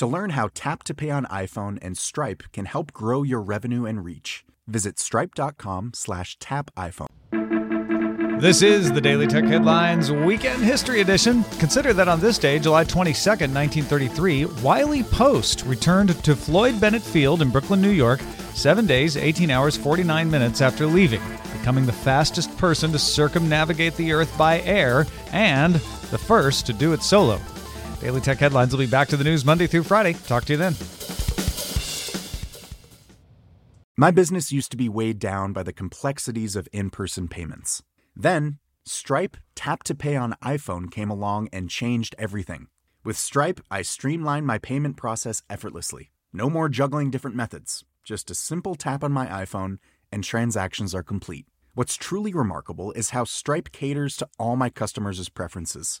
To learn how Tap to Pay on iPhone and Stripe can help grow your revenue and reach, visit stripe.com slash tap iPhone. This is the Daily Tech Headlines Weekend History Edition. Consider that on this day, July 22nd, 1933, Wiley Post returned to Floyd Bennett Field in Brooklyn, New York, seven days, 18 hours, 49 minutes after leaving, becoming the fastest person to circumnavigate the Earth by air and the first to do it solo. Daily Tech Headlines will be back to the news Monday through Friday. Talk to you then. My business used to be weighed down by the complexities of in person payments. Then, Stripe Tap to Pay on iPhone came along and changed everything. With Stripe, I streamlined my payment process effortlessly. No more juggling different methods. Just a simple tap on my iPhone, and transactions are complete. What's truly remarkable is how Stripe caters to all my customers' preferences.